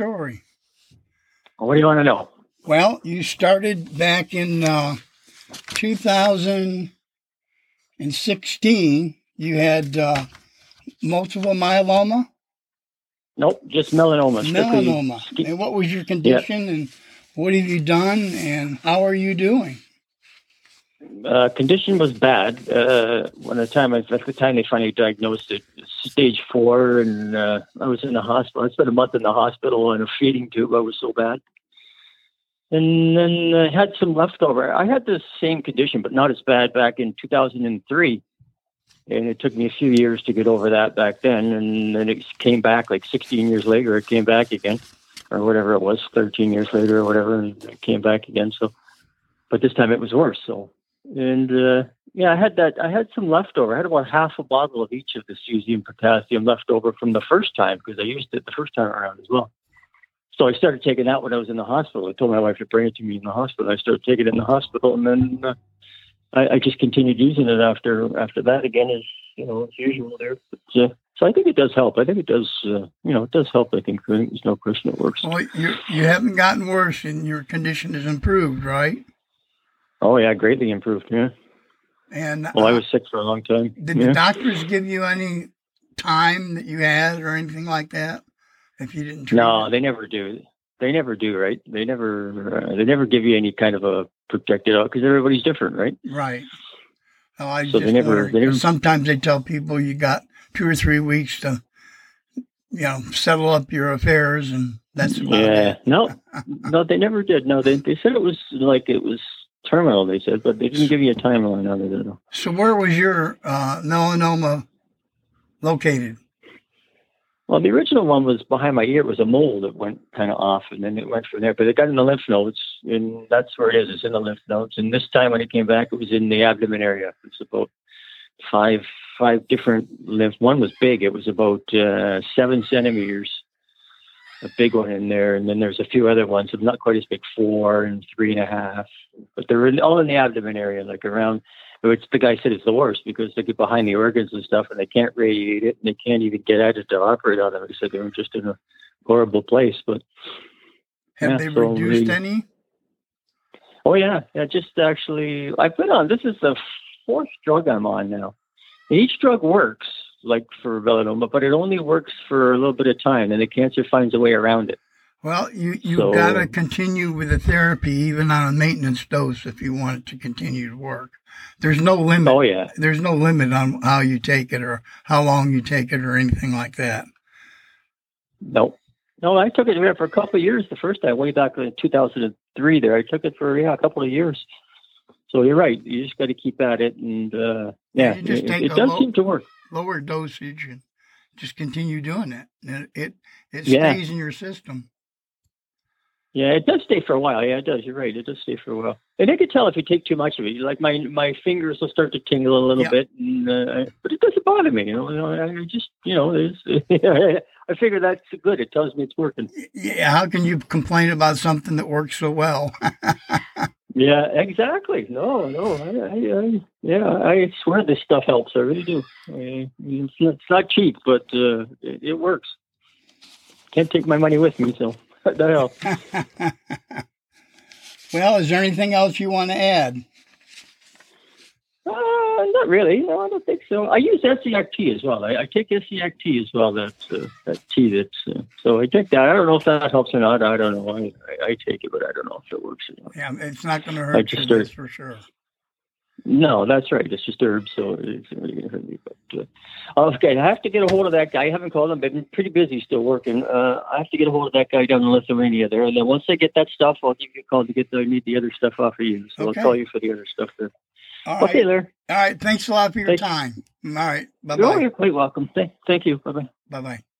story. What do you want to know? Well, you started back in uh, 2016. You had uh, multiple myeloma. Nope, just melanoma. Melanoma. ski- And what was your condition, and what have you done, and how are you doing? Uh, condition was bad. Uh, when the time at the time they finally diagnosed it, stage four, and uh, I was in the hospital. I spent a month in the hospital on a feeding tube. I was so bad, and then I had some leftover. I had the same condition, but not as bad back in 2003. And it took me a few years to get over that back then, and then it came back like 16 years later. It came back again, or whatever it was, 13 years later or whatever, and it came back again. So, but this time it was worse. So and uh, yeah, I had that. I had some leftover. I had about half a bottle of each of the cesium potassium left over from the first time because I used it the first time around as well. So I started taking that when I was in the hospital. I told my wife to bring it to me in the hospital. I started taking it in the hospital, and then uh, I, I just continued using it after after that again as you know as usual there. But, uh, so I think it does help. I think it does. Uh, you know, it does help. I think there's no question it works. Well, you you haven't gotten worse, and your condition has improved, right? Oh yeah, greatly improved. Yeah. And Well, I uh, was sick for a long time. did yeah. the doctors give you any time that you had or anything like that? If you didn't No, it? they never do. They never do, right? They never. Uh, they never give you any kind of a projected out because everybody's different, right? Right. Oh, I So they never- they never- sometimes they tell people you got two or three weeks to, you know, settle up your affairs, and that's about yeah. it. No, no, they never did. No, they they said it was like it was terminal. They said, but they didn't give you a timeline on it at all. So, where was your uh, melanoma located? Well, the original one was behind my ear. It was a mole that went kind of off, and then it went from there. But it got in the lymph nodes, and that's where it is. It's in the lymph nodes. And this time when it came back, it was in the abdomen area. It's about five five different lymph. One was big. It was about uh, seven centimeters, a big one in there. And then there's a few other ones, not quite as big, four and three and a half. But they're in, all in the abdomen area, like around. Which the guy said it's the worst because they get behind the organs and stuff, and they can't radiate it, and they can't even get at it to operate on them. He said they're just in a horrible place. But Have Yeah, they so reduced any? Oh yeah, yeah. Just actually, I've been on. This is the fourth drug I'm on now. And each drug works, like for melanoma, but it only works for a little bit of time, and the cancer finds a way around it. Well, you you So- got to continue with the therapy, even on a maintenance dose, if you want it to continue to work. There's no limit. Oh yeah, There's no limit on how you take it or how long you take it or anything like that. no, no. I took it for a couple of years. The first time, way back in 2003, there I took it for yeah a couple of years. So you're right. You just got to keep at it, and uh, yeah, You just it, take it a does low- seem to work. Lower dosage and just continue doing it. And it it Yeah. stays in your system. Yeah, it does stay for a while. Yeah, it does. You're right. It does stay for a while. And I can tell if you take too much of it. Like my my fingers will start to tingle a little Yeah. bit, and, uh, but it doesn't bother me. You know, You know, I just you know, it's, I figure that's good. It tells me it's working. Yeah, how can you complain about something that works so well? Yeah, exactly. No, no, I, I, I yeah, I swear this stuff helps. I really do. I, it's, not, it's not cheap, but uh, it, it works. Can't take my money with me, so that helps. well, is there anything else you want to add? Not really. No, I don't think so. I use Essiac as well. I, I take Essiac as well. That uh, that tea. That's uh, so I take that. I don't know if that helps or not. I don't know. I, I, I take it, but I don't know if it works or not. Yeah, it's not going to I hurt you, just started- for sure. No, that's right. It's just herbs, so it's really going to hurt me. But uh, okay, I have to get a hold of that guy. I haven't called him. I've been pretty busy still working. Uh, I have to get a hold of that guy down in Lithuania there, and then once I get that stuff, I'll give you a call to get the I need the other stuff off of you. So Okay. I'll call you for the other stuff there. All right. Okay, there. All right. Thanks a lot for your Thank- time. All right. Bye bye. you're quite welcome. Thank, thank you. Bye bye. Bye bye.